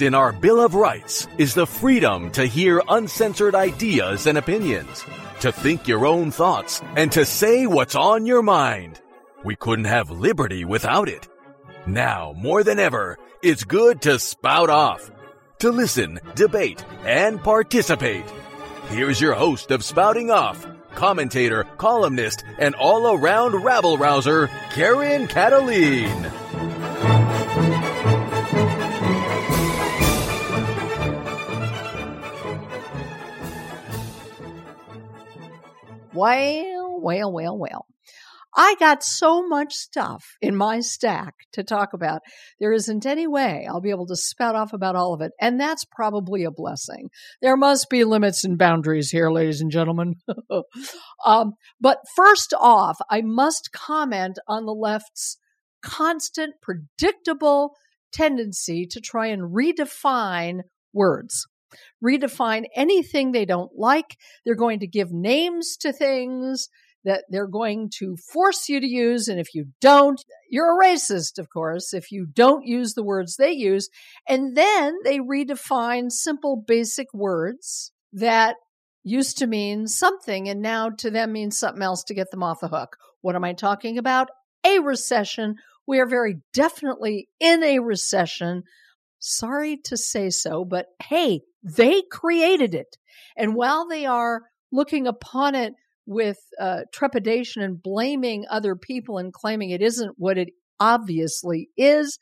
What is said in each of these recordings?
In our Bill of Rights is the freedom to hear uncensored ideas and opinions, to think your own thoughts, and to say what's on your mind. We couldn't have liberty without it. Now, more than ever, it's good to spout off, to listen, debate, and participate. Here's your host of Spouting Off, commentator, columnist, and all around rabble rouser, Karen Kataline. Well, well, well, well. I got so much stuff in my stack to talk about. There isn't any way I'll be able to spout off about all of it. And that's probably a blessing. There must be limits and boundaries here, ladies and gentlemen. um, but first off, I must comment on the left's constant, predictable tendency to try and redefine words redefine anything they don't like. They're going to give names to things that they're going to force you to use. And if you don't, you're a racist, of course, if you don't use the words they use. And then they redefine simple, basic words that used to mean something and now to them means something else to get them off the hook. What am I talking about? A recession. We are very definitely in a recession. Sorry to say so, but hey, they created it. And while they are looking upon it with uh, trepidation and blaming other people and claiming it isn't what it obviously is,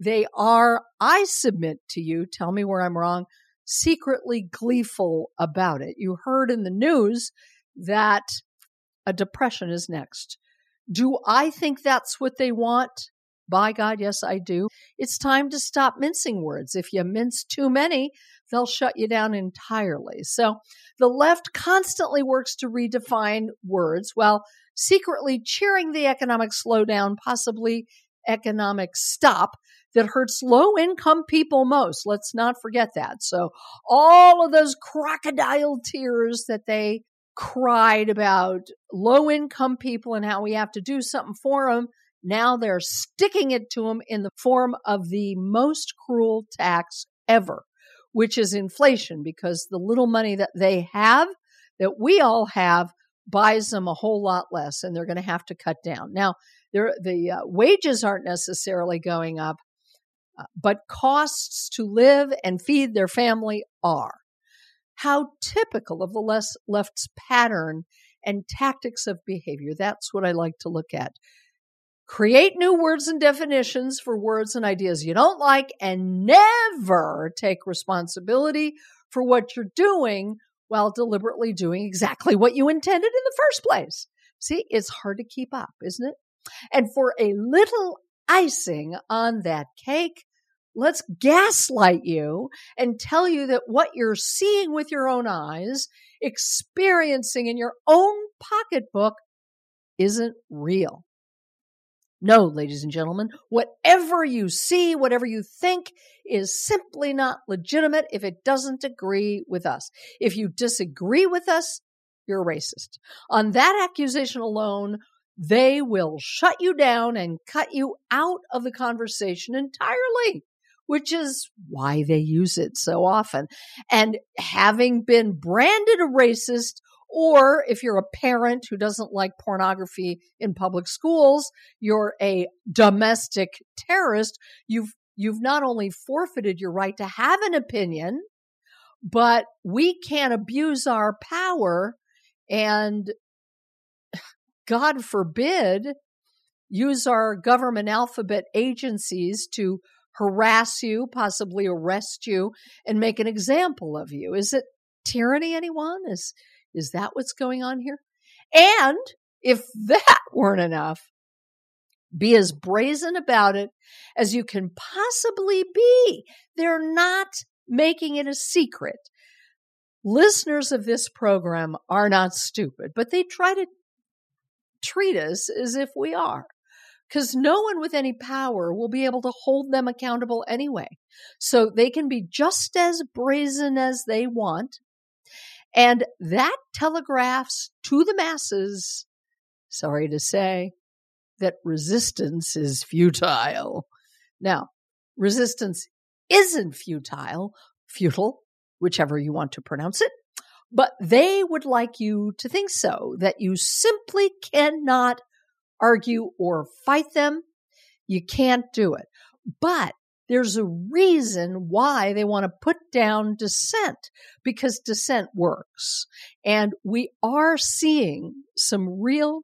they are, I submit to you, tell me where I'm wrong, secretly gleeful about it. You heard in the news that a depression is next. Do I think that's what they want? By God, yes, I do. It's time to stop mincing words. If you mince too many, they'll shut you down entirely. So the left constantly works to redefine words while secretly cheering the economic slowdown, possibly economic stop that hurts low income people most. Let's not forget that. So all of those crocodile tears that they cried about low income people and how we have to do something for them. Now they're sticking it to them in the form of the most cruel tax ever which is inflation because the little money that they have, that we all have, buys them a whole lot less and they're going to have to cut down. Now, the uh, wages aren't necessarily going up, uh, but costs to live and feed their family are. How typical of the less left's pattern and tactics of behavior. That's what I like to look at create new words and definitions for words and ideas you don't like, and never take responsibility for what you're doing while deliberately doing exactly what you intended in the first place. See, it's hard to keep up, isn't it? And for a little icing on that cake, let's gaslight you and tell you that what you're seeing with your own eyes, experiencing in your own pocketbook, isn't real. No, ladies and gentlemen, whatever you see, whatever you think is simply not legitimate if it doesn't agree with us. If you disagree with us, you're a racist. On that accusation alone, they will shut you down and cut you out of the conversation entirely, which is why they use it so often. And having been branded a racist or if you're a parent who doesn't like pornography in public schools, you're a domestic terrorist. You've, you've not only forfeited your right to have an opinion, but we can't abuse our power and God forbid use our government alphabet agencies to harass you, possibly arrest you, and make an example of you. Is it tyranny, anyone? Is is that what's going on here? And if that weren't enough, be as brazen about it as you can possibly be. They're not making it a secret. Listeners of this program are not stupid, but they try to treat us as if we are. Because no one with any power will be able to hold them accountable anyway. So they can be just as brazen as they want and that telegraphs to the masses, sorry to say, that resistance is futile. Now, resistance isn't futile, futile, whichever you want to pronounce it. But they would like you to think so, that you simply cannot argue or fight them. You can't do it. But there's a reason why they want to put down dissent because dissent works. And we are seeing some real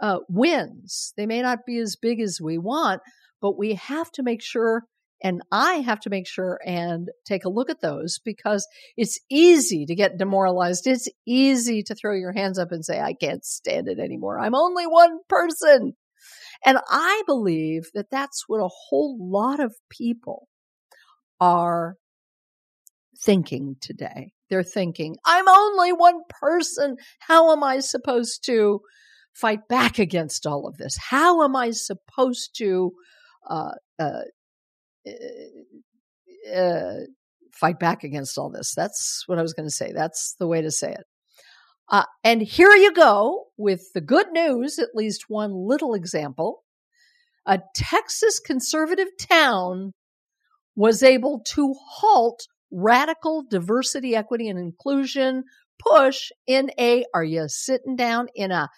uh, wins. They may not be as big as we want, but we have to make sure and I have to make sure and take a look at those because it's easy to get demoralized. It's easy to throw your hands up and say, I can't stand it anymore. I'm only one person. And I believe that that's what a whole lot of people are thinking today. They're thinking, I'm only one person. How am I supposed to fight back against all of this? How am I supposed to uh, uh, uh, fight back against all this? That's what I was going to say. That's the way to say it. Uh, and here you go with the good news, at least one little example. A Texas conservative town was able to halt radical diversity, equity, and inclusion push in a, are you sitting down in a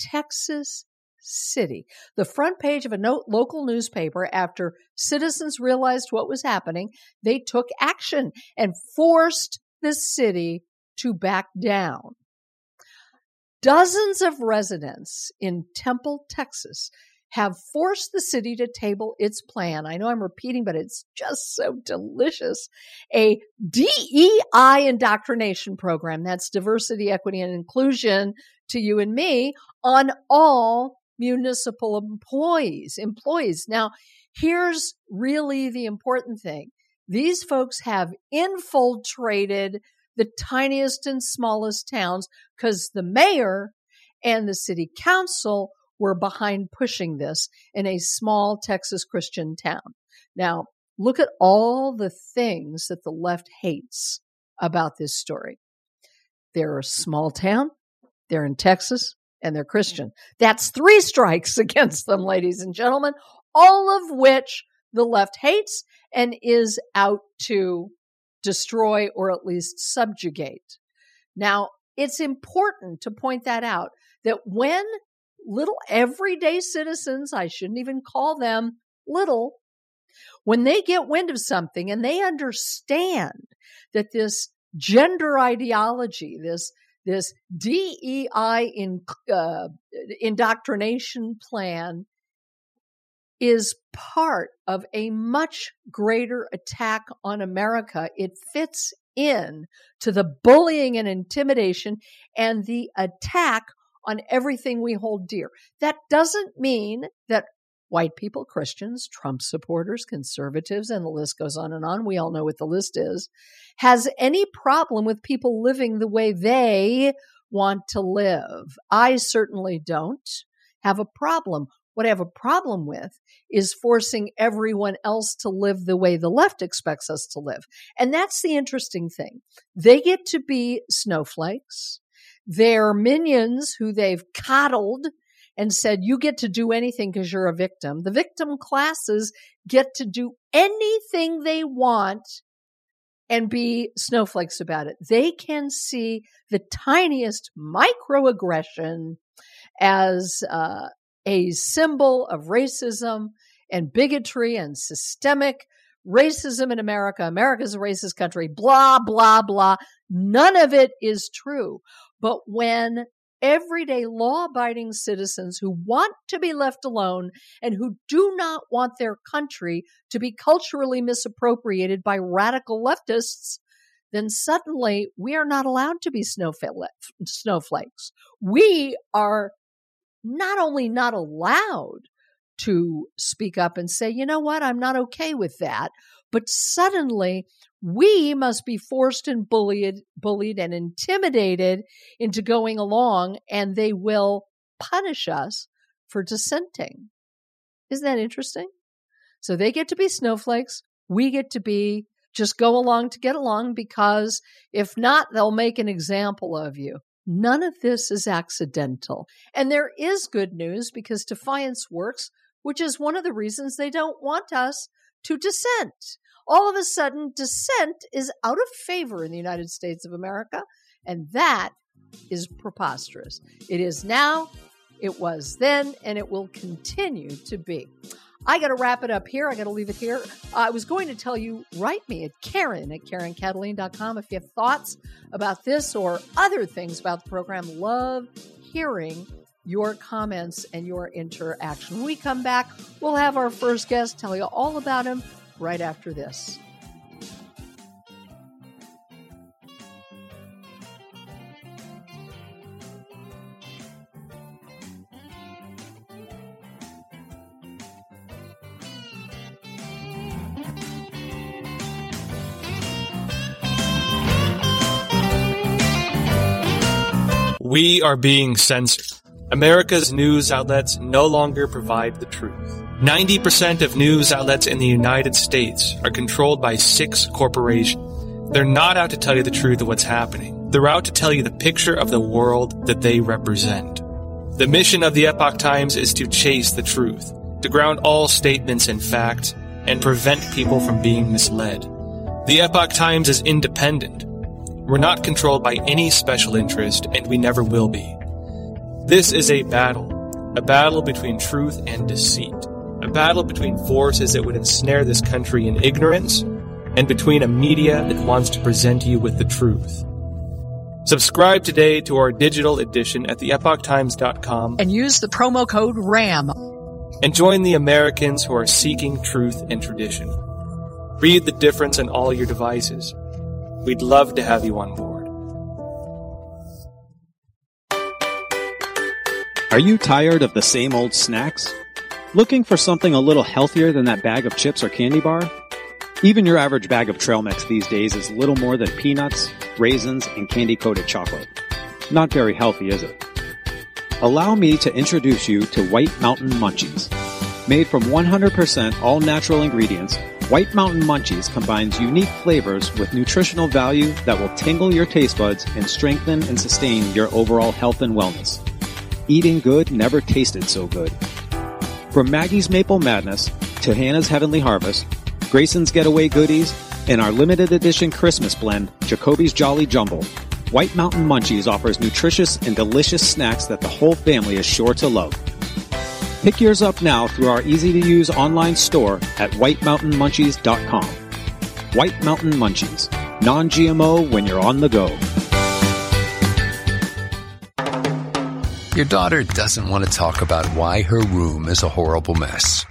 Texas city? The front page of a local newspaper after citizens realized what was happening, they took action and forced the city to back down. Dozens of residents in Temple, Texas have forced the city to table its plan. I know I'm repeating, but it's just so delicious. A DEI indoctrination program that's diversity, equity, and inclusion to you and me on all municipal employees. Employees. Now, here's really the important thing. These folks have infiltrated the tiniest and smallest towns because the mayor and the city council were behind pushing this in a small Texas Christian town. Now, look at all the things that the left hates about this story. They're a small town, they're in Texas, and they're Christian. That's three strikes against them, ladies and gentlemen, all of which the left hates and is out to destroy or at least subjugate. Now, it's important to point that out that when little everyday citizens, I shouldn't even call them little, when they get wind of something and they understand that this gender ideology, this this DEI in, uh, indoctrination plan is part of a much greater attack on America. It fits in to the bullying and intimidation and the attack on everything we hold dear. That doesn't mean that white people, Christians, Trump supporters, conservatives, and the list goes on and on. We all know what the list is, has any problem with people living the way they want to live. I certainly don't have a problem. What I have a problem with is forcing everyone else to live the way the left expects us to live. And that's the interesting thing. They get to be snowflakes. They're minions who they've coddled and said, you get to do anything because you're a victim. The victim classes get to do anything they want and be snowflakes about it. They can see the tiniest microaggression as uh, a symbol of racism and bigotry and systemic racism in America. America's a racist country, blah, blah, blah. None of it is true. But when everyday law abiding citizens who want to be left alone and who do not want their country to be culturally misappropriated by radical leftists, then suddenly we are not allowed to be snowflakes. We are not only not allowed to speak up and say, you know what, I'm not okay with that, but suddenly we must be forced and bullied, bullied and intimidated into going along, and they will punish us for dissenting. Isn't that interesting? So they get to be snowflakes. We get to be just go along to get along because if not, they'll make an example of you. None of this is accidental. And there is good news because Defiance works, which is one of the reasons they don't want us to dissent. All of a sudden, dissent is out of favor in the United States of America, and that is preposterous. It is now, it was then, and it will continue to be. I got to wrap it up here. I got to leave it here. I was going to tell you, write me at Karen at KarenKataline.com if you have thoughts about this or other things about the program. Love hearing your comments and your interaction. When we come back, we'll have our first guest tell you all about him right after this. We are being censored. America's news outlets no longer provide the truth. 90% of news outlets in the United States are controlled by six corporations. They're not out to tell you the truth of what's happening. They're out to tell you the picture of the world that they represent. The mission of the Epoch Times is to chase the truth, to ground all statements in fact, and prevent people from being misled. The Epoch Times is independent. We're not controlled by any special interest, and we never will be. This is a battle, a battle between truth and deceit, a battle between forces that would ensnare this country in ignorance, and between a media that wants to present you with the truth. Subscribe today to our digital edition at theepochtimes.com And use the promo code RAM. and join the Americans who are seeking truth and tradition. Read the difference on all your devices. We'd love to have you on board. Are you tired of the same old snacks? Looking for something a little healthier than that bag of chips or candy bar? Even your average bag of trail mix these days is little more than peanuts, raisins, and candy coated chocolate. Not very healthy, is it? Allow me to introduce you to White Mountain Munchies. Made from 100% all natural ingredients, White Mountain Munchies combines unique flavors with nutritional value that will tingle your taste buds and strengthen and sustain your overall health and wellness. Eating good never tasted so good. From Maggie's Maple Madness to Hannah's Heavenly Harvest, Grayson's Getaway Goodies, and our limited edition Christmas blend, Jacoby's Jolly Jumble, White Mountain Munchies offers nutritious and delicious snacks that the whole family is sure to love. Pick yours up now through our easy to use online store at whitemountainmunchies.com. White Mountain Munchies, non GMO when you're on the go. Your daughter doesn't want to talk about why her room is a horrible mess.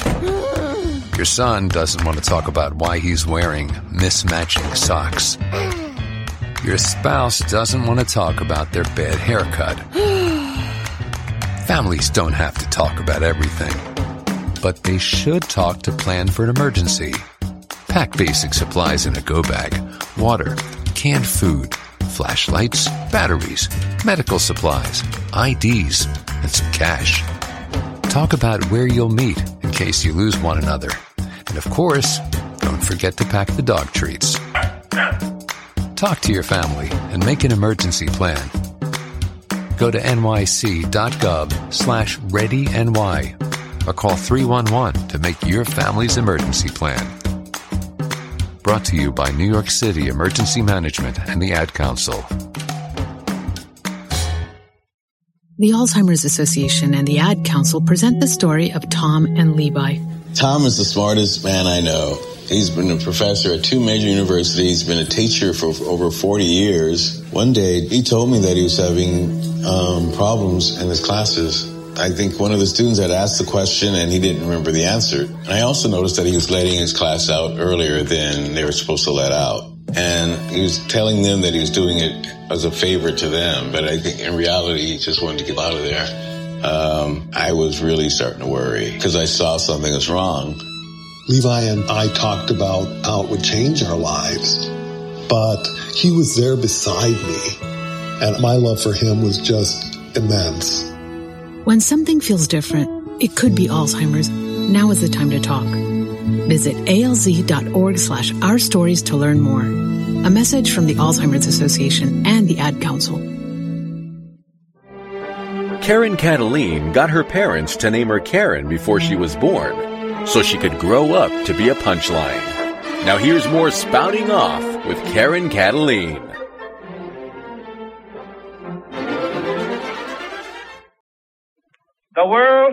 Your son doesn't want to talk about why he's wearing mismatching socks. Your spouse doesn't want to talk about their bad haircut. Families don't have to talk about everything, but they should talk to plan for an emergency. Pack basic supplies in a go bag, water, canned food, flashlights, batteries, medical supplies, IDs, and some cash. Talk about where you'll meet in case you lose one another. And of course, don't forget to pack the dog treats. Talk to your family and make an emergency plan. Go to nyc.gov slash readyny or call 311 to make your family's emergency plan. Brought to you by New York City Emergency Management and the Ad Council. The Alzheimer's Association and the Ad Council present the story of Tom and Levi. Tom is the smartest man I know. He's been a professor at two major universities, been a teacher for over 40 years. One day, he told me that he was having um, problems in his classes. I think one of the students had asked the question and he didn't remember the answer. And I also noticed that he was letting his class out earlier than they were supposed to let out. And he was telling them that he was doing it as a favor to them, but I think in reality, he just wanted to get out of there. Um, I was really starting to worry because I saw something was wrong. Levi and I talked about how it would change our lives, but he was there beside me, and my love for him was just immense. When something feels different, it could be Alzheimer's. Now is the time to talk. Visit alz.org slash our stories to learn more. A message from the Alzheimer's Association and the Ad Council. Karen Kataline got her parents to name her Karen before she was born. so she could grow up to be a punchline. Now here's more Spouting Off with Karen Kataline.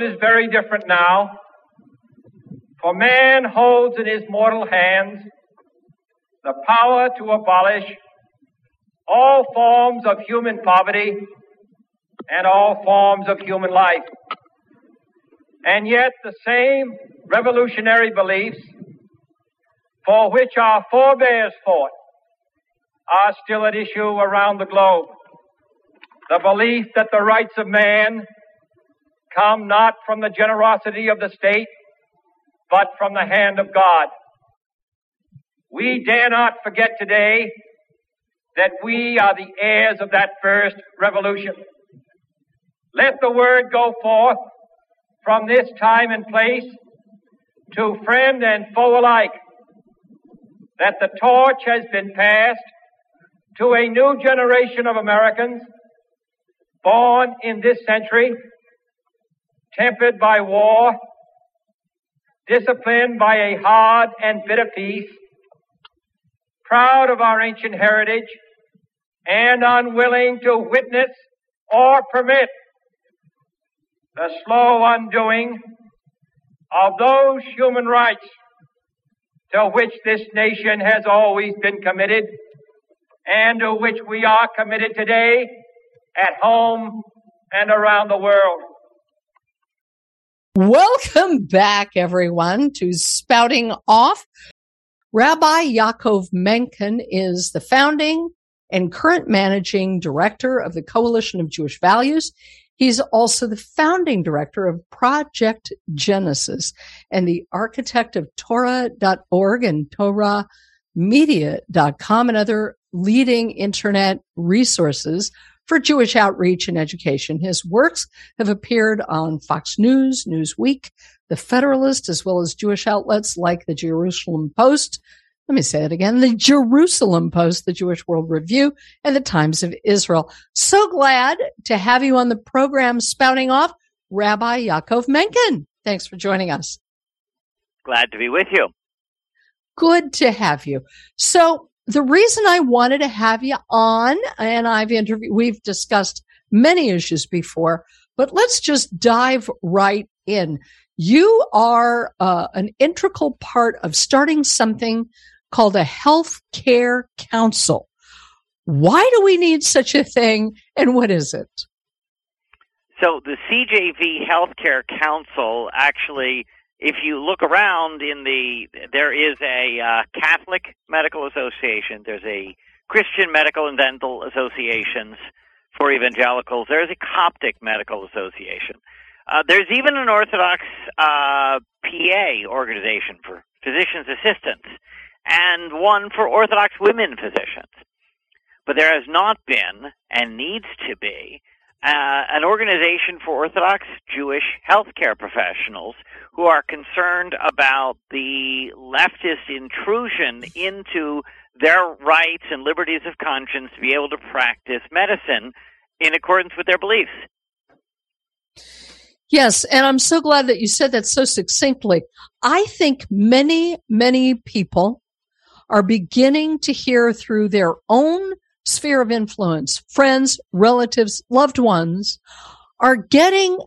World is very different now, for man holds in his mortal hands the power to abolish all forms of human poverty and all forms of human life. And yet the same revolutionary beliefs for which our forebears fought are still at issue around the globe. The belief that the rights of man come not from the generosity of the state, but from the hand of God. We dare not forget today that we are the heirs of that first revolution. Let the word go forth from this time and place to friend and foe alike that the torch has been passed to a new generation of Americans born in this century, tempered by war, disciplined by a hard and bitter peace, proud of our ancient heritage, and unwilling to witness or permit the slow undoing of those human rights to which this nation has always been committed and to which we are committed today at home and around the world. Welcome back, everyone, to Spouting Off. Rabbi Yaakov Menken is the founding and current managing director of the Coalition of Jewish Values. He's also the founding director of Project Genesis and the architect of Torah.org and TorahMedia.com and other leading internet resources for Jewish outreach and education. His works have appeared on Fox News, Newsweek, The Federalist, as well as Jewish outlets like the Jerusalem Post, let me say it again, the Jerusalem Post, the Jewish World Review, and the Times of Israel. So glad to have you on the program spouting off, Rabbi Yaakov Menken. Thanks for joining us. Glad to be with you. Good to have you. So the reason I wanted to have you on, and I've interviewed, we've discussed many issues before, but let's just dive right in. You are uh, an integral part of starting something called a health care council. Why do we need such a thing and what is it? So the CJV Healthcare Council actually, if you look around in the, there is a uh, Catholic Medical Association, there's a Christian Medical and Dental Associations for evangelicals, there's a Coptic Medical Association. Uh, there's even an Orthodox uh, PA organization for physicians' assistants and one for Orthodox women physicians. But there has not been, and needs to be, uh, an organization for Orthodox Jewish healthcare professionals who are concerned about the leftist intrusion into their rights and liberties of conscience to be able to practice medicine in accordance with their beliefs. Yes, and I'm so glad that you said that so succinctly. I think many, many people are beginning to hear through their own sphere of influence, friends, relatives, loved ones, are getting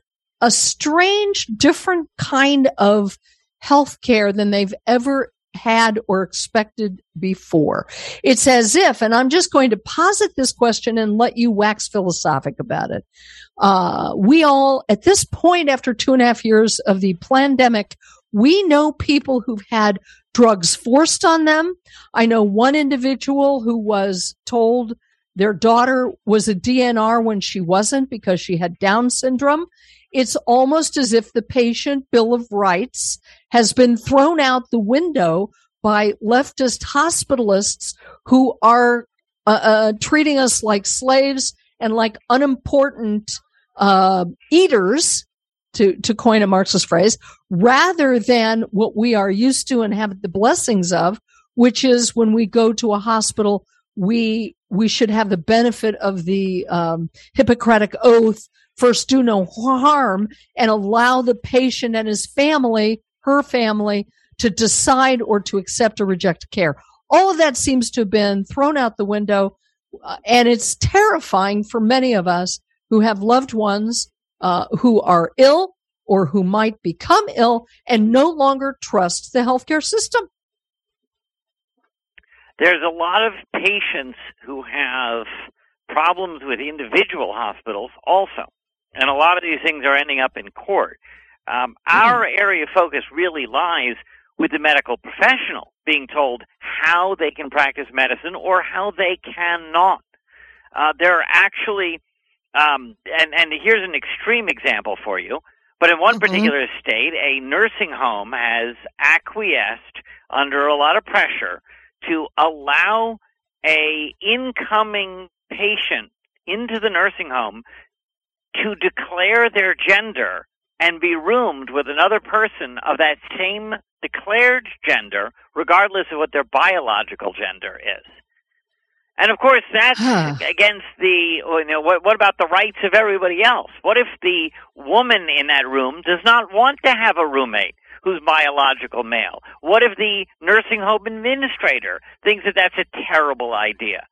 a strange, different kind of health care than they've ever had or expected before. It's as if, and I'm just going to posit this question and let you wax philosophic about it. Uh, we all, at this point, after two and a half years of the pandemic, we know people who've had drugs forced on them. I know one individual who was told their daughter was a DNR when she wasn't because she had Down syndrome. It's almost as if the patient bill of rights has been thrown out the window by leftist hospitalists who are uh, uh, treating us like slaves and like unimportant uh, eaters to, to coin a Marxist phrase, rather than what we are used to and have the blessings of, which is when we go to a hospital, we, we should have the benefit of the um, Hippocratic oath, first do no harm, and allow the patient and his family her family to decide or to accept or reject care. All of that seems to have been thrown out the window. Uh, and it's terrifying for many of us who have loved ones uh, who are ill or who might become ill and no longer trust the healthcare system. There's a lot of patients who have problems with individual hospitals also. And a lot of these things are ending up in court. Um, our area of focus really lies with the medical professional being told how they can practice medicine or how they cannot. Uh, there are actually, um, and, and here's an extreme example for you, but in one mm-hmm. particular state, a nursing home has acquiesced under a lot of pressure to allow a incoming patient into the nursing home to declare their gender and be roomed with another person of that same declared gender, regardless of what their biological gender is. And of course, that's huh. against the, oh, you know, what, what about the rights of everybody else? What if the woman in that room does not want to have a roommate who's biological male? What if the nursing home administrator thinks that that's a terrible idea?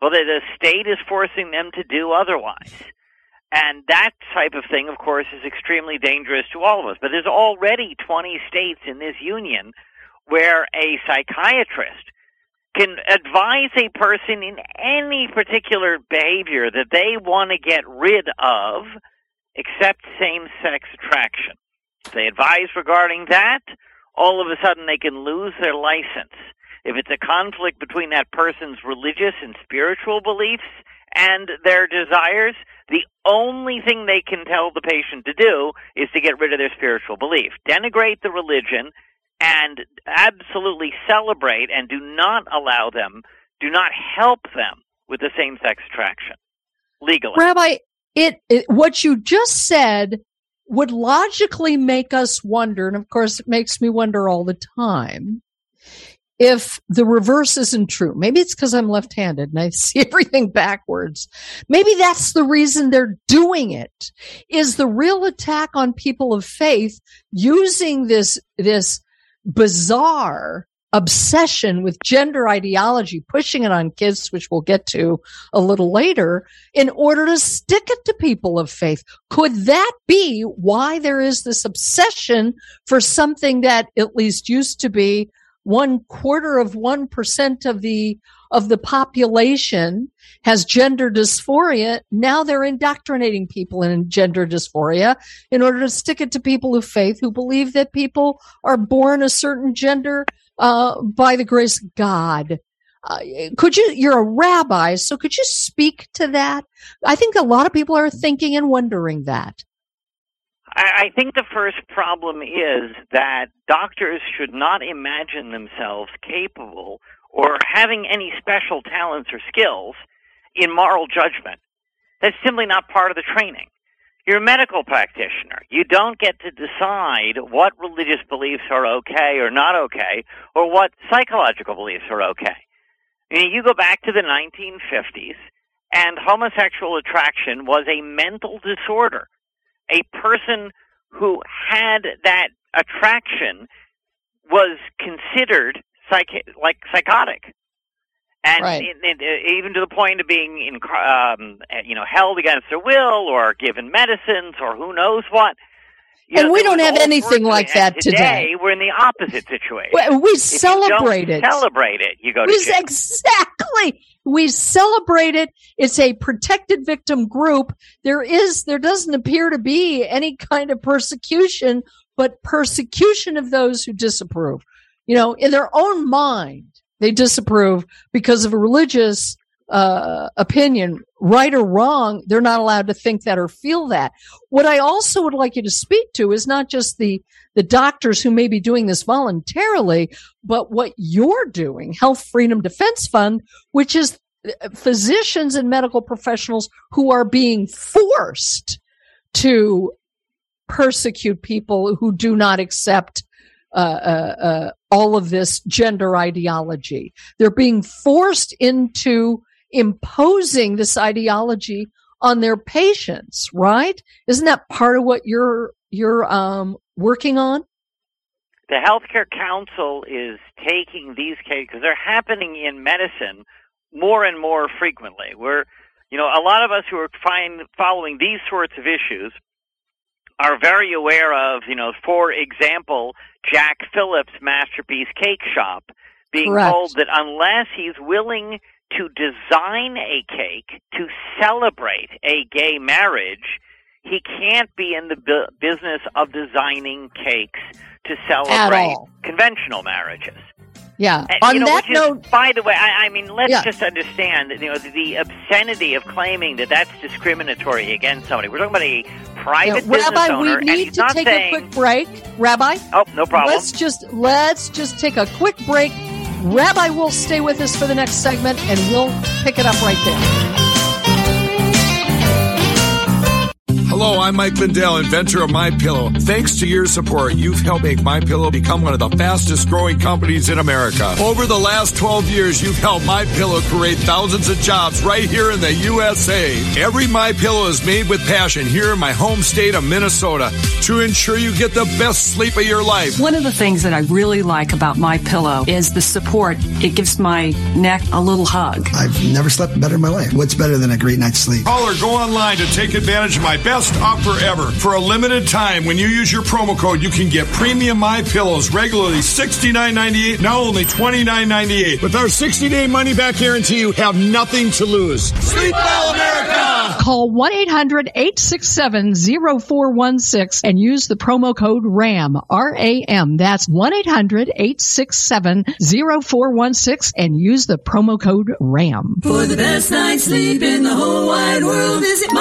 Well, the, the state is forcing them to do otherwise. And that type of thing, of course, is extremely dangerous to all of us. But there's already 20 states in this union where a psychiatrist can advise a person in any particular behavior that they want to get rid of except same sex attraction. If they advise regarding that, all of a sudden they can lose their license. If it's a conflict between that person's religious and spiritual beliefs and their desires, the only thing they can tell the patient to do is to get rid of their spiritual belief. Denigrate the religion and absolutely celebrate and do not allow them, do not help them with the same sex attraction legally. Rabbi, it, it, what you just said would logically make us wonder, and of course it makes me wonder all the time, if the reverse isn't true. Maybe it's because I'm left handed and I see everything backwards. Maybe that's the reason they're doing it is the real attack on people of faith using this, this bizarre obsession with gender ideology, pushing it on kids, which we'll get to a little later, in order to stick it to people of faith. Could that be why there is this obsession for something that at least used to be one quarter of one percent of the of the population has gender dysphoria. Now they're indoctrinating people in gender dysphoria in order to stick it to people of faith who believe that people are born a certain gender uh, by the grace of God. Uh, could you, you're a rabbi, so could you speak to that? I think a lot of people are thinking and wondering that. I I think the first problem is that doctors should not imagine themselves capable or having any special talents or skills in moral judgment. That's simply not part of the training. You're a medical practitioner. You don't get to decide what religious beliefs are okay or not okay, or what psychological beliefs are okay. I mean, you go back to the 1950s, and homosexual attraction was a mental disorder a person who had that attraction was considered psych- like psychotic and right. it, it, even to the point of being in, um, you know held against their will or given medicines or who knows what you and know, we don't have anything like that today, today. We're in the opposite situation. We, we celebrate it. Celebrate it. You go to jail. Exactly. We celebrate it. It's a protected victim group. There is, there doesn't appear to be any kind of persecution, but persecution of those who disapprove. You know, in their own mind, they disapprove because of a religious uh, opinion, right or wrong, they're not allowed to think that or feel that. What I also would like you to speak to is not just the, the doctors who may be doing this voluntarily, but what you're doing, Health Freedom Defense Fund, which is uh, physicians and medical professionals who are being forced to persecute people who do not accept uh, uh, uh, all of this gender ideology. They're being forced into imposing this ideology on their patients, right? Isn't that part of what you're you're um, working on? the Healthcare Council is taking these cases because they're happening in medicine more and more frequently. We're, you know, a lot of us who are find, following these sorts of issues are very aware of, you know, for example, Jack Phillips' Masterpiece Cake Shop being Correct. told that unless he's willing to design a cake to celebrate a gay marriage, he can't be in the bu- business of designing cakes to celebrate conventional marriages. Yeah. And, On you know, that note, by the way, I, I mean, let's Yeah. just understand, you know, the, obscenity of claiming that that's discriminatory against somebody. We're talking about a private Yeah, Rabbi, business owner, we need to take saying, a quick break. Rabbi, "Oh, no problem." let's just let's just take a quick break. Rabbi will stay with us for the next segment, and we'll pick it up right there. Hello, I'm Mike Lindell, inventor of My Pillow. Thanks to your support, you've helped make My Pillow become one of the fastest growing companies in America. Over the last 12 years, you've helped My Pillow create thousands of jobs right here in the USA. Every My Pillow is made with passion here in my home state of Minnesota to ensure you get the best sleep of your life. One of the things that I really like about my pillow is the support. It gives my neck a little hug. I've never slept better in my life. What's better than a great night's sleep? Call or go online to take advantage of my best offer ever. For a limited time, when you use your promo code, you can get premium My Pillows regularly $69.98, now only $29.98. With our 60 day money back guarantee, you have nothing to lose. Sleep well, America! Call 1-800-867-0416 and use the promo code RAM, R-A-M. That's 1-800-867-0416 and use the promo code RAM. For the best night's sleep in the whole wide world, visit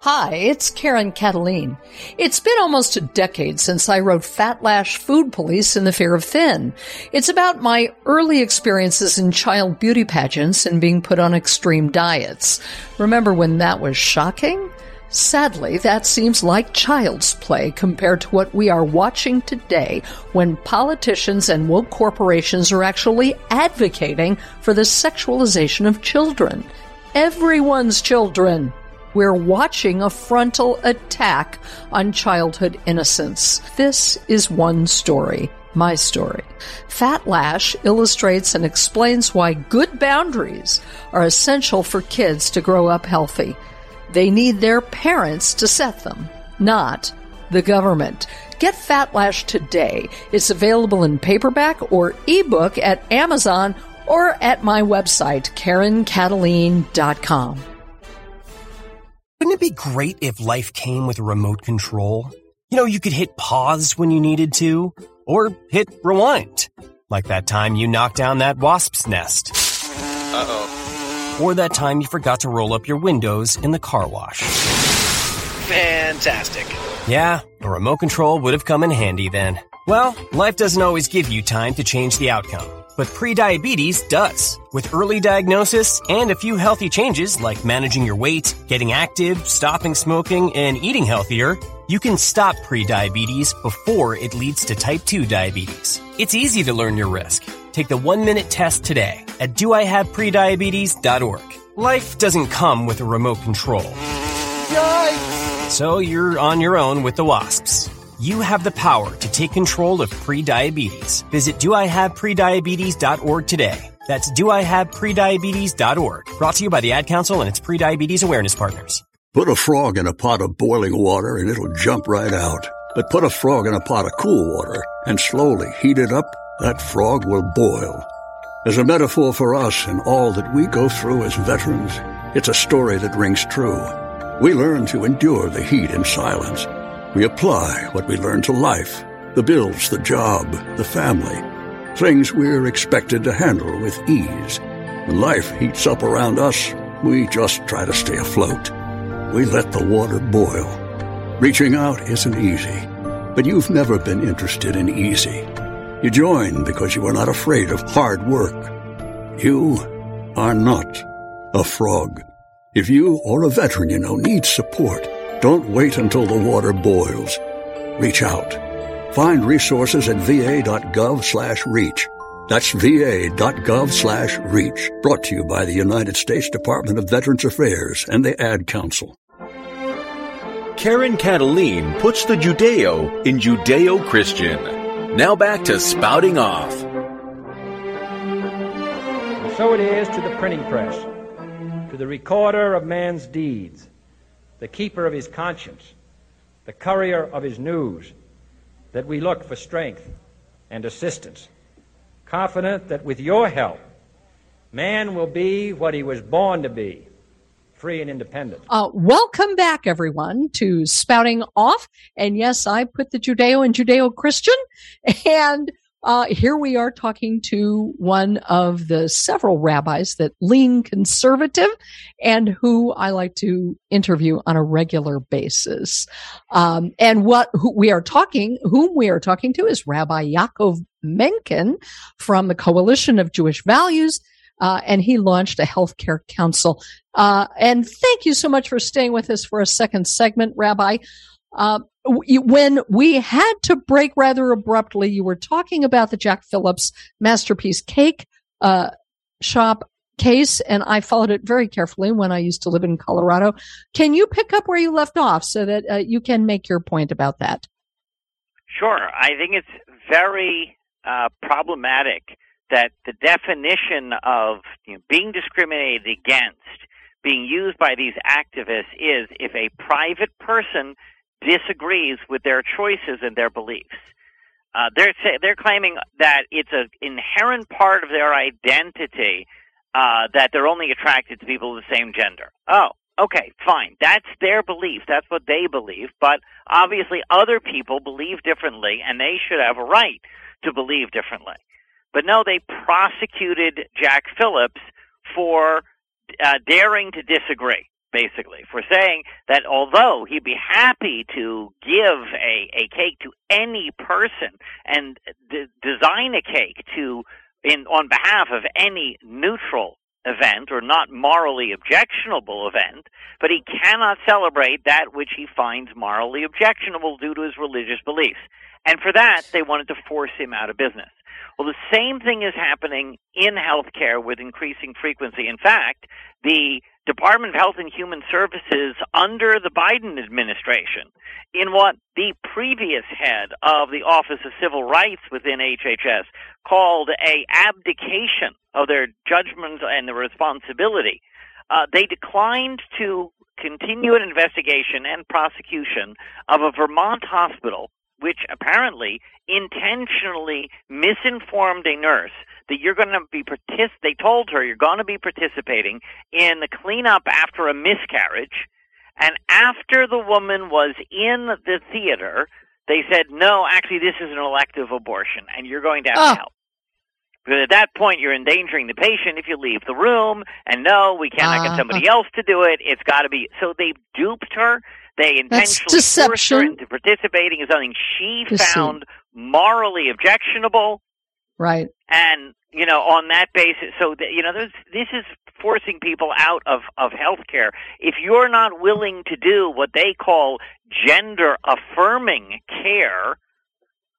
Hi, it's Karen Kataline. It's been almost a decade since I wrote Fat Lash Food Police in the Fear of Thin. It's about my early experiences in child beauty pageants and being put on extreme diets. Remember when that was shocking? Sadly, that seems like child's play compared to what we are watching today when politicians and woke corporations are actually advocating for the sexualization of children. Everyone's children. We're watching a frontal attack on childhood innocence. This is one story. My story. Fat Lash illustrates and explains why good boundaries are essential for kids to grow up healthy. They need their parents to set them, not the government. Get Fat Lash today. It's available in paperback or ebook at Amazon or at my website, KarenKataline.com. Wouldn't it be great if life came with a remote control? You know, you could hit pause when you needed to, or hit rewind. Like that time you knocked down that wasp's nest. Uh oh. Or that time you forgot to roll up your windows in the car wash. Fantastic. Yeah, a remote control would have come in handy then. Well, life doesn't always give you time to change the outcome, but prediabetes does. With early diagnosis and a few healthy changes like managing your weight, getting active, stopping smoking, and eating healthier, you can stop prediabetes before it leads to type 2 diabetes. It's easy to learn your risk. Take the one minute test today at doihaveprediabetes.org. Life doesn't come with a remote control. So you're on your own with the wasps. You have the power to take control of prediabetes. Visit doihaveprediabetes.org today. That's doihaveprediabetes.org. Brought to you by the Ad Council and its prediabetes awareness partners. Put a frog in a pot of boiling water and it'll jump right out. But put a frog in a pot of cool water and slowly heat it up, that frog will boil. As a metaphor for us and all that we go through as veterans, it's a story that rings true. We learn to endure the heat in silence. We apply what we learn to life the bills, the job, the family, things we're expected to handle with ease. When life heats up around us, we just try to stay afloat. We let the water boil. Reaching out isn't easy, but you've never been interested in easy. You join because you are not afraid of hard work. You are not a frog. If you or a veteran you know needs support, don't wait until the water boils. Reach out. Find resources at va.gov slash reach. That's va.gov slash reach. Brought to you by the United States Department of Veterans Affairs and the Ad Council. Karen Kataline puts the Judeo in Judeo Christian. Now back to spouting off. And so it is to the printing press, to the recorder of man's deeds, the keeper of his conscience, the courier of his news, that we look for strength and assistance, confident that with your help, man will be what he was born to be free and independent. Uh, welcome back, everyone, to Spouting Off. And yes, I put the Judeo and Judeo Christian. And uh, here we are talking to one of the several rabbis that lean conservative and who I like to interview on a regular basis. Um, and what we are talking, whom we are talking to is Rabbi Yaakov Menken from the Coalition of Jewish Values. Uh, and he launched a healthcare council. Uh, and thank you so much for staying with us for a second segment, Rabbi. When we had to break rather abruptly, you were talking about the Jack Phillips masterpiece cake uh, shop case, and I followed it very carefully when I used to live in Colorado. Can you pick up where you left off so that uh, you can make your point about that? Sure. I think it's very uh, problematic that the definition of you know, being discriminated against being used by these activists is if a private person disagrees with their choices and their beliefs. Uh, they're they're claiming that it's an inherent part of their identity uh, that they're only attracted to people of the same gender. Oh, okay, fine. That's their belief. That's what they believe. But obviously, other people believe differently, and they should have a right to believe differently. But no, they prosecuted Jack Phillips for uh, daring to disagree, basically, for saying that although he'd be happy to give a, a cake to any person and d- design a cake to in on behalf of any neutral event or not morally objectionable event, but he cannot celebrate that which he finds morally objectionable due to his religious beliefs. And for that, they wanted to force him out of business. Well, the same thing is happening in healthcare with increasing frequency. In fact, the Department of Health and Human Services under the Biden administration, in what the previous head of the Office of Civil Rights within HHS called a abdication of their judgment and the responsibility, uh, they declined to continue an investigation and prosecution of a Vermont hospital which apparently intentionally misinformed a nurse that you're going to be partic- they told her you're going to be participating in the cleanup after a miscarriage and after the woman was in the theater they said no actually this is an elective abortion and you're going to have oh. to help because at that point you're endangering the patient if you leave the room and no we cannot uh, get somebody else to do it it's got to be so they duped her they intentionally forced her into participating in something she Deceit. found morally objectionable. Right. And, you know, on that basis, so, you know, this is forcing people out of, of healthcare. If you're not willing to do what they call gender affirming care,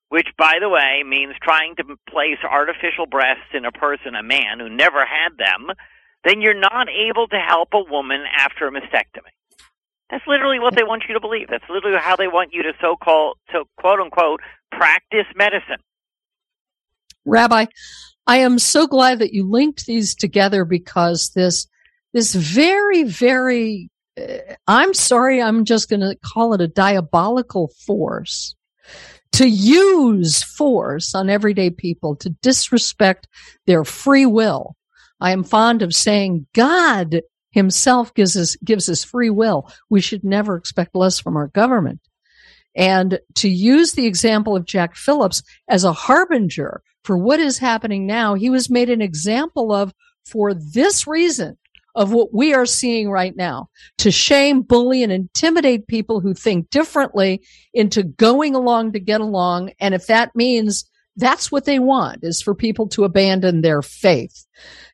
which, by the way, means trying to place artificial breasts in a person, a man who never had them, then you're not able to help a woman after a mastectomy. That's literally what they want you to believe. That's literally how they want you to so call so quote unquote practice medicine. Rabbi, I am so glad that you linked these together because this this very very uh, I'm sorry, I'm just going to call it a diabolical force to use force on everyday people to disrespect their free will. I am fond of saying God himself gives us, gives us free will. We should never expect less from our government. And to use the example of Jack Phillips as a harbinger for what is happening now, he was made an example of for this reason of what we are seeing right now to shame, bully, and intimidate people who think differently into going along to get along. And if that means that's what they want is for people to abandon their faith.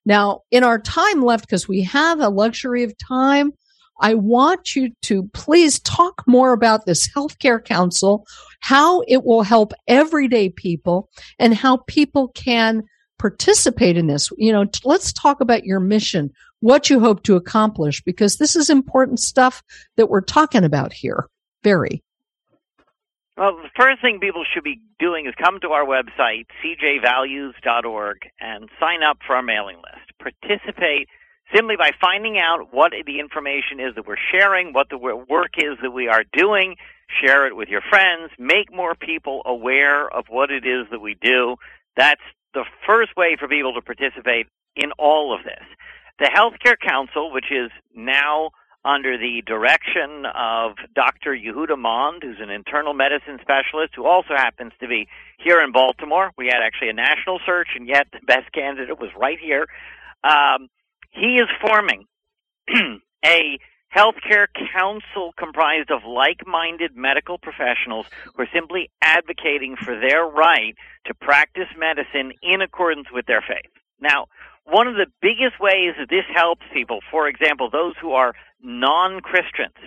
Now, in our time left, because we have a luxury of time, I want you to please talk more about this healthcare council, how it will help everyday people and how people can participate in this. You know, let's talk about your mission, what you hope to accomplish, because this is important stuff that we're talking about here. Very. Well, the first thing people should be doing is come to our website, cjvalues.org, and sign up for our mailing list. Participate simply by finding out what the information is that we're sharing, what the work is that we are doing. Share it with your friends. Make more people aware of what it is that we do. That's the first way for people to participate in all of this. The Healthcare Council, which is now under the direction of Dr. Yehuda Mond, who's an internal medicine specialist who also happens to be here in Baltimore. We had actually a national search, and yet the best candidate was right here. Um, he is forming a healthcare council comprised of like-minded medical professionals who are simply advocating for their right to practice medicine in accordance with their faith. Now, one of the biggest ways that this helps people, for example, those who are non-Christians,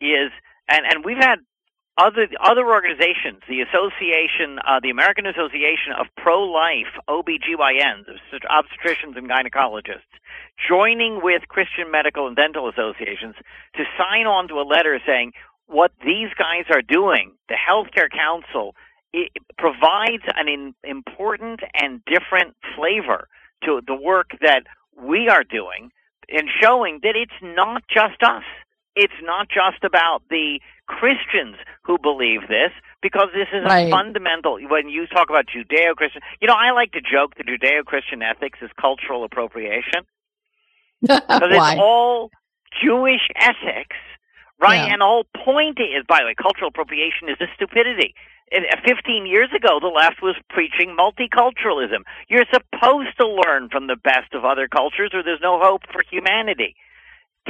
is and and we've had other other organizations, the Association, uh, the American Association of Pro-Life OBGYNs, obstetricians and gynecologists, joining with Christian medical and dental associations to sign on to a letter saying what these guys are doing. The Healthcare Council provides an in, important and different flavor to the work that we are doing in showing that it's not just us. It's not just about the Christians who believe this, because this is right. a fundamental. When you talk about Judeo-Christian, you know, I like to joke that Judeo-Christian ethics is cultural appropriation because it's all Jewish ethics, right? Yeah. And the whole point is, by the way, cultural appropriation is a stupidity. Uh, 15 years ago, the left was preaching multiculturalism. You're supposed to learn from the best of other cultures, or there's no hope for humanity.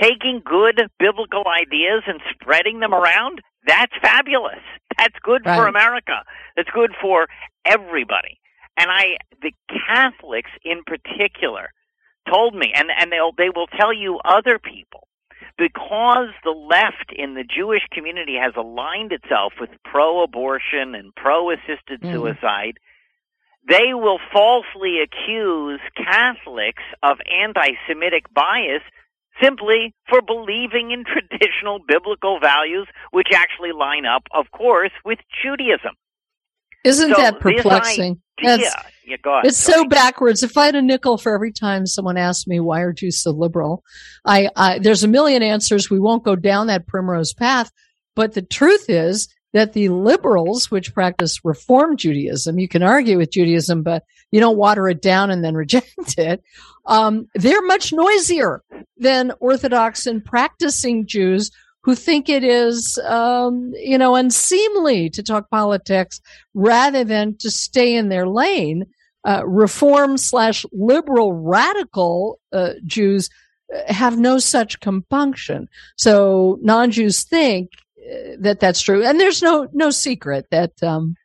Taking good biblical ideas and spreading them around, that's fabulous. That's good right. for America. That's good for everybody. And I, the Catholics in particular, told me, and, and they'll, they will tell you other people, because the left in the Jewish community has aligned itself with pro-abortion and pro-assisted mm. suicide, they will falsely accuse Catholics of anti-Semitic bias simply for believing in traditional biblical values, which actually line up, of course, with Judaism. Isn't so that perplexing? Idea, yeah, go ahead, it's go so ahead. backwards. If I had a nickel for every time someone asked me, why are you so liberal? I, I, there's a million answers. We won't go down that primrose path. But the truth is that the liberals, which practice Reform Judaism, you can argue with Judaism, but you don't water it down and then reject it. Um, they're much noisier than Orthodox and practicing Jews who think it is, um, you know, unseemly to talk politics rather than to stay in their lane. Uh, reform slash liberal radical uh, Jews uh, have no such compunction. So non-Jews think uh, that that's true, and there's no no secret that um,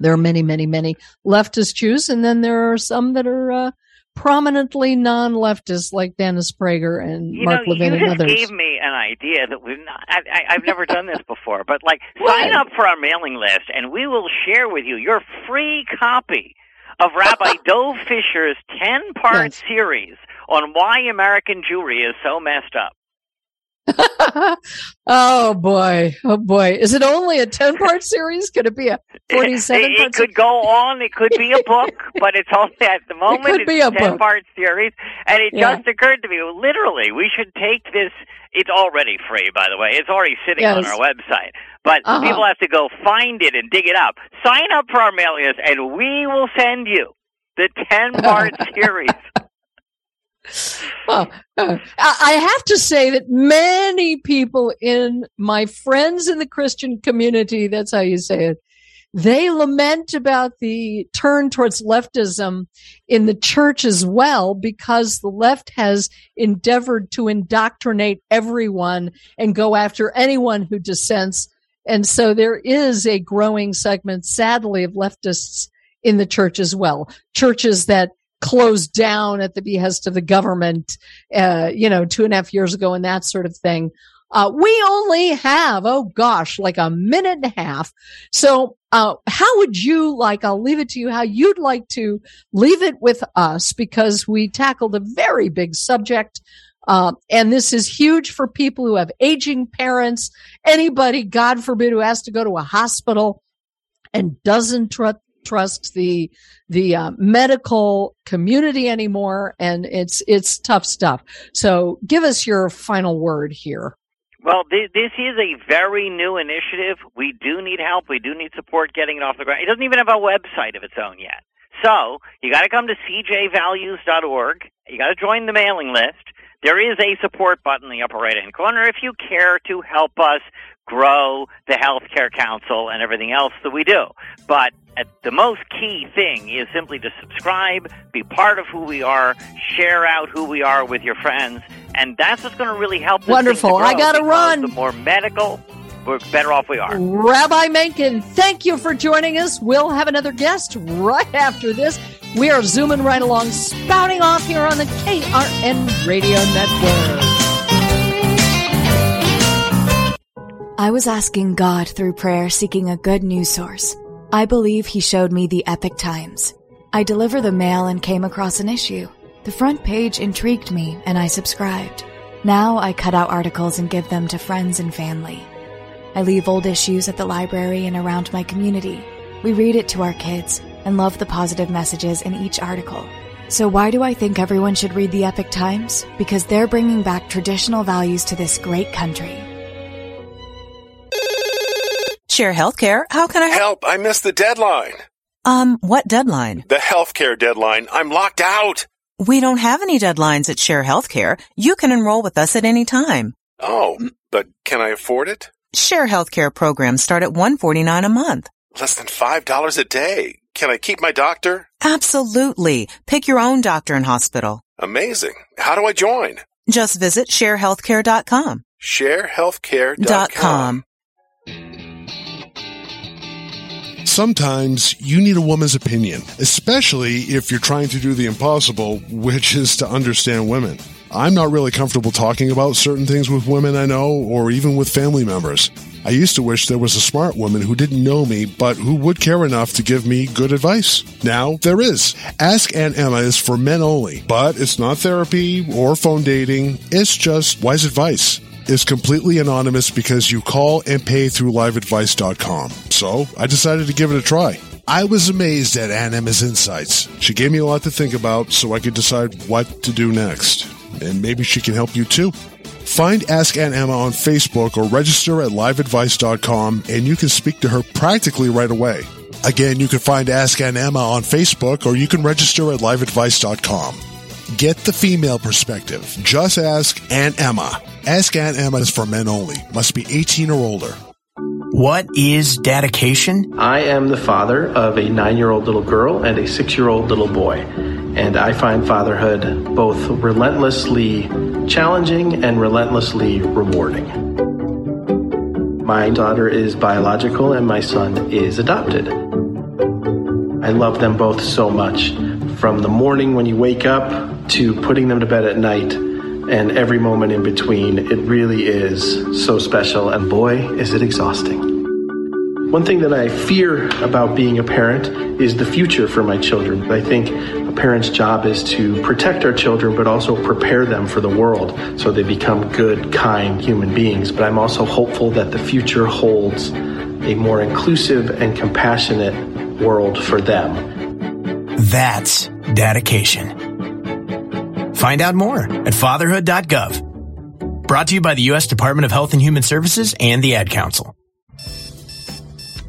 there are many, many, many leftist Jews, and then there are some that are uh, prominently non-leftists like Dennis Prager and you Mark know, Levin and others. You gave me an idea that we've not. I, have never done this before, but like sign up for our mailing list, and we will share with you your free copy of Rabbi Dov Fischer's ten-part yes. series on why American Jewry is so messed up. oh boy. Oh boy. Is it only a 10 part series? Could it be a 47 It, it could go on. It could be a book, but it's only at the moment it could it's a 10 part series. And it yeah. just occurred to me, literally, we should take this. It's already free, by the way. It's already sitting yes. on our website. But uh-huh. people have to go find it and dig it up. Sign up for our mailing list and we will send you the 10 part series well, uh, I have to say that many people in my friends in the Christian community, that's how you say it, they lament about the turn towards leftism in the church as well, because the left has endeavored to indoctrinate everyone and go after anyone who dissents. And so there is a growing segment, sadly, of leftists in the church as well. Churches that closed down at the behest of the government, uh, you know, two and a half years ago and that sort of thing. Uh, we only have, oh gosh, like a minute and a half. So, uh, how would you like, I'll leave it to you, how you'd like to leave it with us because we tackled a very big subject. Uh, and this is huge for people who have aging parents, anybody, God forbid, who has to go to a hospital and doesn't tr- trust the the uh, medical community anymore, and it's it's tough stuff. So, give us your final word here. Well, th- this is a very new initiative. We do need help. We do need support getting it off the ground. It doesn't even have a website of its own yet. So you got to come to cjvalues.org. You got to join the mailing list. There is a support button in the upper right hand corner if you care to help us grow the healthcare council and everything else that we do. But the most key thing is simply to subscribe, be part of who we are, share out who we are with your friends, and that's what's going to really help. Wonderful. I got to run. The more medical, the better off we are. Rabbi Menken, thank you for joining us. We'll have another guest right after this. We are zooming right along, spouting off here on the KRN Radio Network. I was asking God through prayer, seeking a good news source. I believe He showed me the Epoch Times. I deliver the mail and came across an issue. The front page intrigued me, and I subscribed. Now I cut out articles and give them to friends and family. I leave old issues at the library and around my community. We read it to our kids and love the positive messages in each article. So why do I think everyone should read the Epoch Times? Because they're bringing back traditional values to this great country. Share Healthcare. How can I help? I missed the deadline. Um, what deadline? The healthcare deadline. I'm locked out. We don't have any deadlines at Share Healthcare. You can enroll with us at any time. Oh, but can I afford it? Share Healthcare programs start at 149 a month. Less than $5 a day. Can I keep my doctor? Absolutely. Pick your own doctor and hospital. Amazing. How do I join? Just visit sharehealthcare.com. Sharehealthcare.com. Sometimes you need a woman's opinion, especially if you're trying to do the impossible, which is to understand women. I'm not really comfortable talking about certain things with women I know or even with family members. I used to wish there was a smart woman who didn't know me, but who would care enough to give me good advice. Now there is. Ask Aunt Emma is for men only, but it's not therapy or phone dating. It's just wise advice is completely anonymous because you call and pay through liveadvice.com. So I decided to give it a try. I was amazed at Aunt Emma's insights. She gave me a lot to think about so I could decide what to do next. And maybe she can help you too. Find Ask Aunt Emma on Facebook or register at liveadvice.com and you can speak to her practically right away. Again, you can find Ask Aunt Emma on Facebook or you can register at liveadvice.com. Get the female perspective. Just ask Aunt Emma. Ask Aunt Emma is for men only. Must be 18 or older. What is dedication? I am the father of a nine year old little girl and a six year old little boy. And I find fatherhood both relentlessly challenging and relentlessly rewarding. My daughter is biological and my son is adopted. I love them both so much. From the morning when you wake up to putting them to bed at night and every moment in between, it really is so special. And boy, is it exhausting. One thing that I fear about being a parent is the future for my children. I think a parent's job is to protect our children, but also prepare them for the world so they become good, kind human beings. But I'm also hopeful that the future holds a more inclusive and compassionate world for them. That's dedication. Find out more at fatherhood.gov. Brought to you by the U.S. Department of Health and Human Services and the Ad Council.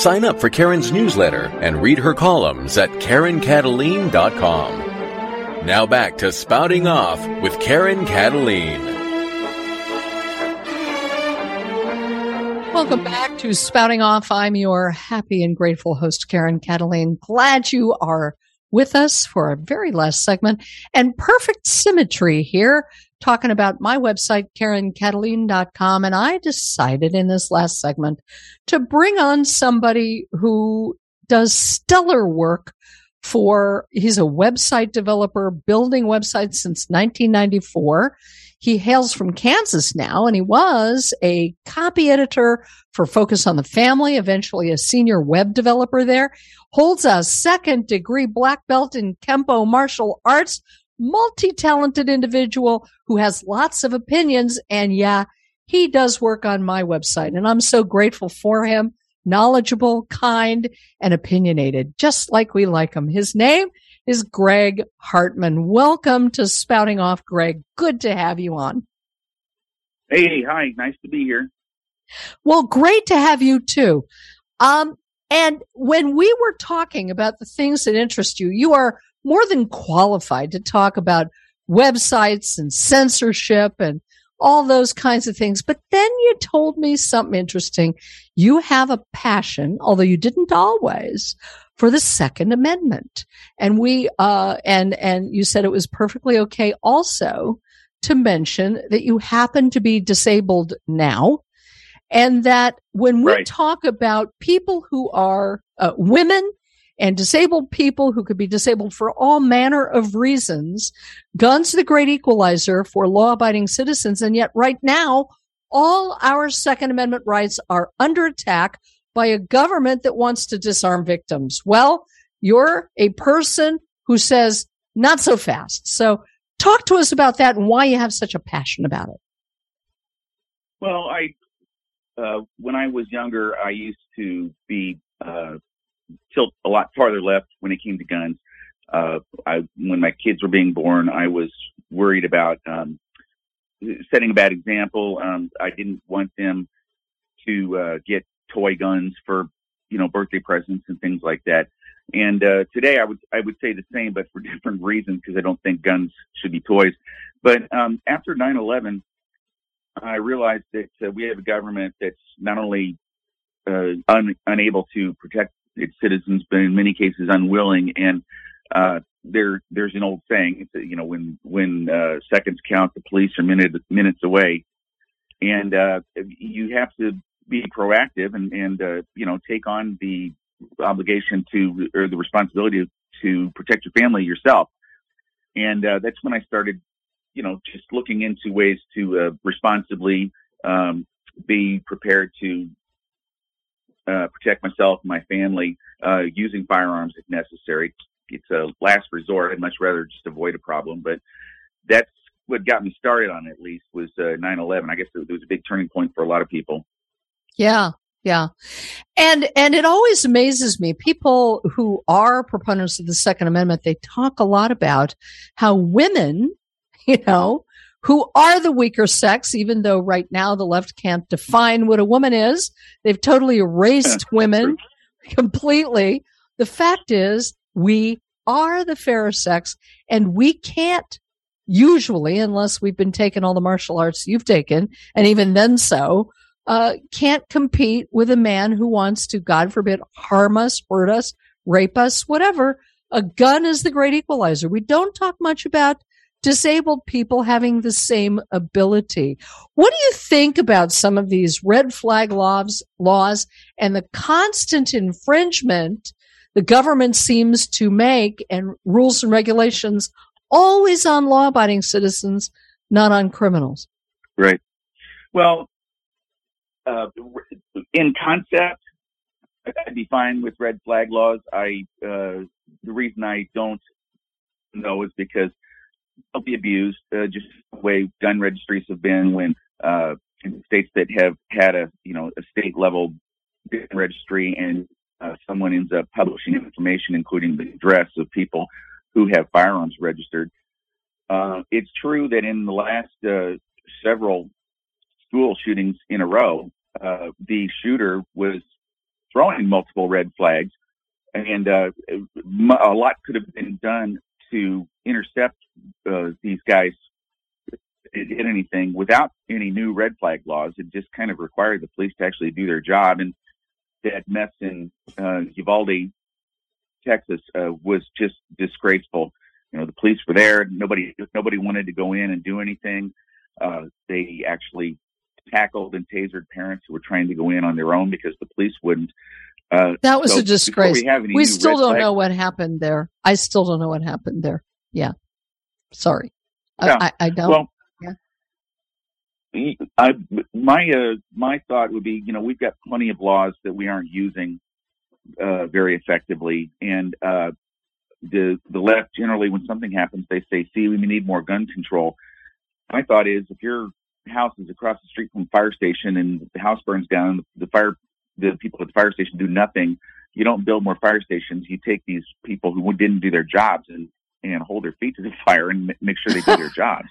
Sign up for Karen's newsletter and read her columns at KarenKataline.com. Now back to Spouting Off with Karen Kataline. Welcome back to Spouting Off. I'm your happy and grateful host, Karen Kataline. Glad you are with us for our very last segment and perfect symmetry here talking about my website, KarenKataline.com. And I decided in this last segment to bring on somebody who does stellar work for, he's a website developer building websites since 1994. He hails from Kansas now and he was a copy editor for Focus on the Family, eventually a senior web developer there, holds a second degree black belt in Kempo martial arts, multi-talented individual who has lots of opinions. And yeah, he does work on my website and I'm so grateful for him. Knowledgeable, kind, and opinionated, just like we like him. His name is Greg Hartman. Welcome to Spouting Off, Greg. Good to have you on. Hey, hi. Nice to be here. Well, great to have you too. Um, and when we were talking about the things that interest you, you are more than qualified to talk about websites and censorship and all those kinds of things. But then you told me something interesting. You have a passion, although you didn't always, for the Second Amendment. And we, uh, and, and you said it was perfectly okay also to mention that you happen to be disabled now. And that when we Right. talk about people who are uh, women and disabled people who could be disabled for all manner of reasons, guns the great equalizer for law abiding citizens. And yet right now, all our Second Amendment rights are under attack by a government that wants to disarm victims. Well, you're a person who says not so fast. So talk to us about that and why you have such a passion about it. Well, I uh, when I was younger, I used to be uh, tilt a lot farther left when it came to guns. Uh, I when my kids were being born, I was worried about um, setting a bad example. Um, I didn't want them to uh, get toy guns for you know birthday presents and things like that. And uh, today, I would I would say the same, but for different reasons because I don't think guns should be toys. But um, after 9/11, I realized that uh, we have a government that's not only uh, un- unable to protect its citizens, but in many cases unwilling. And uh, there, there's an old saying, it's, you know, when when uh, seconds count, the police are minute, minutes away, and uh, you have to be proactive and and uh, you know take on the obligation to or the responsibility to protect your family yourself. And uh, that's when I started you know, just looking into ways to uh, responsibly um, be prepared to uh, protect myself and my family uh, using firearms if necessary. It's a last resort. I'd much rather just avoid a problem, but that's what got me started on it, at least was uh, 9/11. I guess it was a big turning point for a lot of people. Yeah. Yeah. And, and it always amazes me. People who are proponents of the Second Amendment, they talk a lot about how women, you know, who are the weaker sex, even though right now the left can't define what a woman is. They've totally erased women completely. The fact is we are the fairer sex and we can't usually, unless we've been taking all the martial arts you've taken, and even then so, uh, can't compete with a man who wants to, God forbid, harm us, hurt us, rape us, whatever. A gun is the great equalizer. We don't talk much about disabled people having the same ability. What do you think about some of these red flag laws, laws and the constant infringement the government seems to make and rules and regulations always on law abiding citizens, not on criminals? Right. Well, uh, in concept, I'd be fine with red flag laws. I uh, the reason I don't know is because they'll be abused. Uh, just the way gun registries have been when uh, states that have had a you know a state level gun registry and uh, someone ends up publishing information, including the address of people who have firearms registered. Uh, it's true that in the last uh, several school shootings in a row, uh, the shooter was throwing multiple red flags, and uh, a lot could have been done to intercept uh, these guys did anything without any new red flag laws. It just kind of required the police to actually do their job. And that mess in uh, Uvalde, Texas, uh, was just disgraceful. You know, the police were there. Nobody, nobody wanted to go in and do anything. Uh, they actually tackled and tasered parents who were trying to go in on their own because the police wouldn't. Uh, that was so a disgrace. We, we still don't know what happened there. I still don't know what happened there. Yeah. Sorry. Yeah. I, I, don't. Well, I, my uh, my thought would be, you know, we've got plenty of laws that we aren't using uh, very effectively, and uh, the the left generally, when something happens, they say, "See, we need more gun control." My thought is, if your house is across the street from fire station and the house burns down, the fire the people at the fire station do nothing. You don't build more fire stations. You take these people who didn't do their jobs and and hold their feet to the fire and make sure they do their jobs.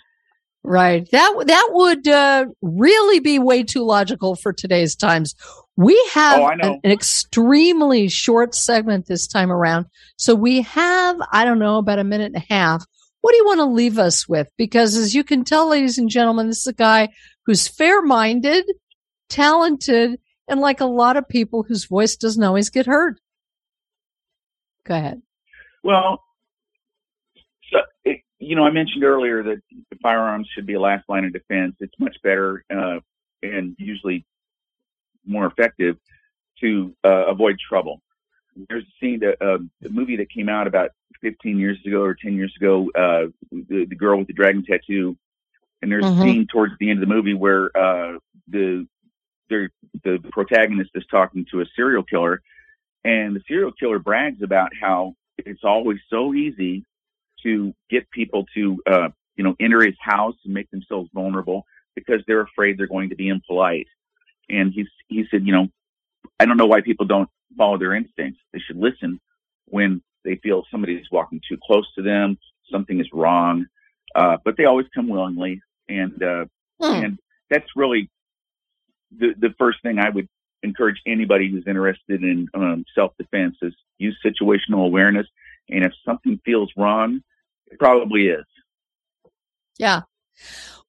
Right. That that would uh, really be way too logical for today's times. We have Oh, an, an extremely short segment this time around, so we have I don't know about a minute and a half. What do you want to leave us with? Because as you can tell, ladies and gentlemen, this is a guy who's fair-minded, talented, and like a lot of people whose voice doesn't always get heard. Go ahead. Well, so you know, I mentioned earlier that firearms should be a last line of defense. It's much better uh, and usually more effective to uh, avoid trouble. There's a scene, that, uh, the movie that came out about 15 years ago or 10 years ago, uh, the, the girl with the dragon tattoo, and there's Mhm. a scene towards the end of the movie where uh, the the the protagonist is talking to a serial killer, and the serial killer brags about how it's always so easy to get people to uh, you know enter his house and make themselves vulnerable because they're afraid they're going to be impolite. And he's he said, you know, I don't know why people don't follow their instincts. They should listen when they feel somebody's walking too close to them, something is wrong. Uh, but they always come willingly, and uh, Hmm. and that's really the the first thing I would encourage anybody who's interested in um, self defense is use situational awareness. And if something feels wrong, it probably is. Yeah.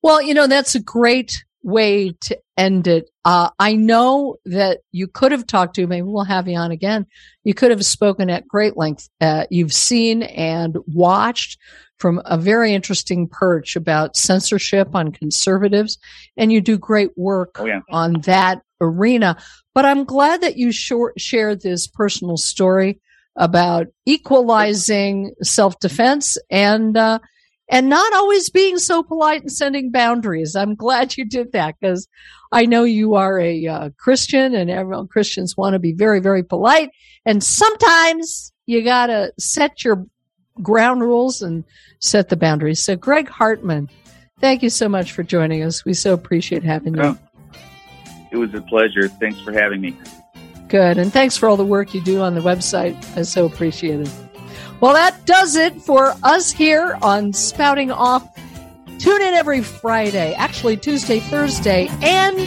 Well, you know, that's a great way to end it. Uh, I know that you could have talked to, maybe we'll have you on again. You could have spoken at great length. Uh, you've seen and watched from a very interesting perch about censorship on conservatives, and you do great work Oh, yeah. on that arena. But I'm glad that you short, shared this personal story about equalizing self-defense and, uh, and not always being so polite and sending boundaries. I'm glad you did that because I know you are a uh, Christian and everyone Christians want to be very, very polite. And sometimes you got to set your ground rules and set the boundaries. So Greg Hartman, thank you so much for joining us. We so appreciate having you. Oh, it was a pleasure. Thanks for having me. Good. And thanks for all the work you do on the website. I so appreciate it. Well, that does it for us here on Spouting Off. Tune in every Friday, actually Tuesday, Thursday, and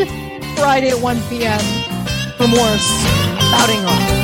Friday at 1 p.m. for more Spouting Off.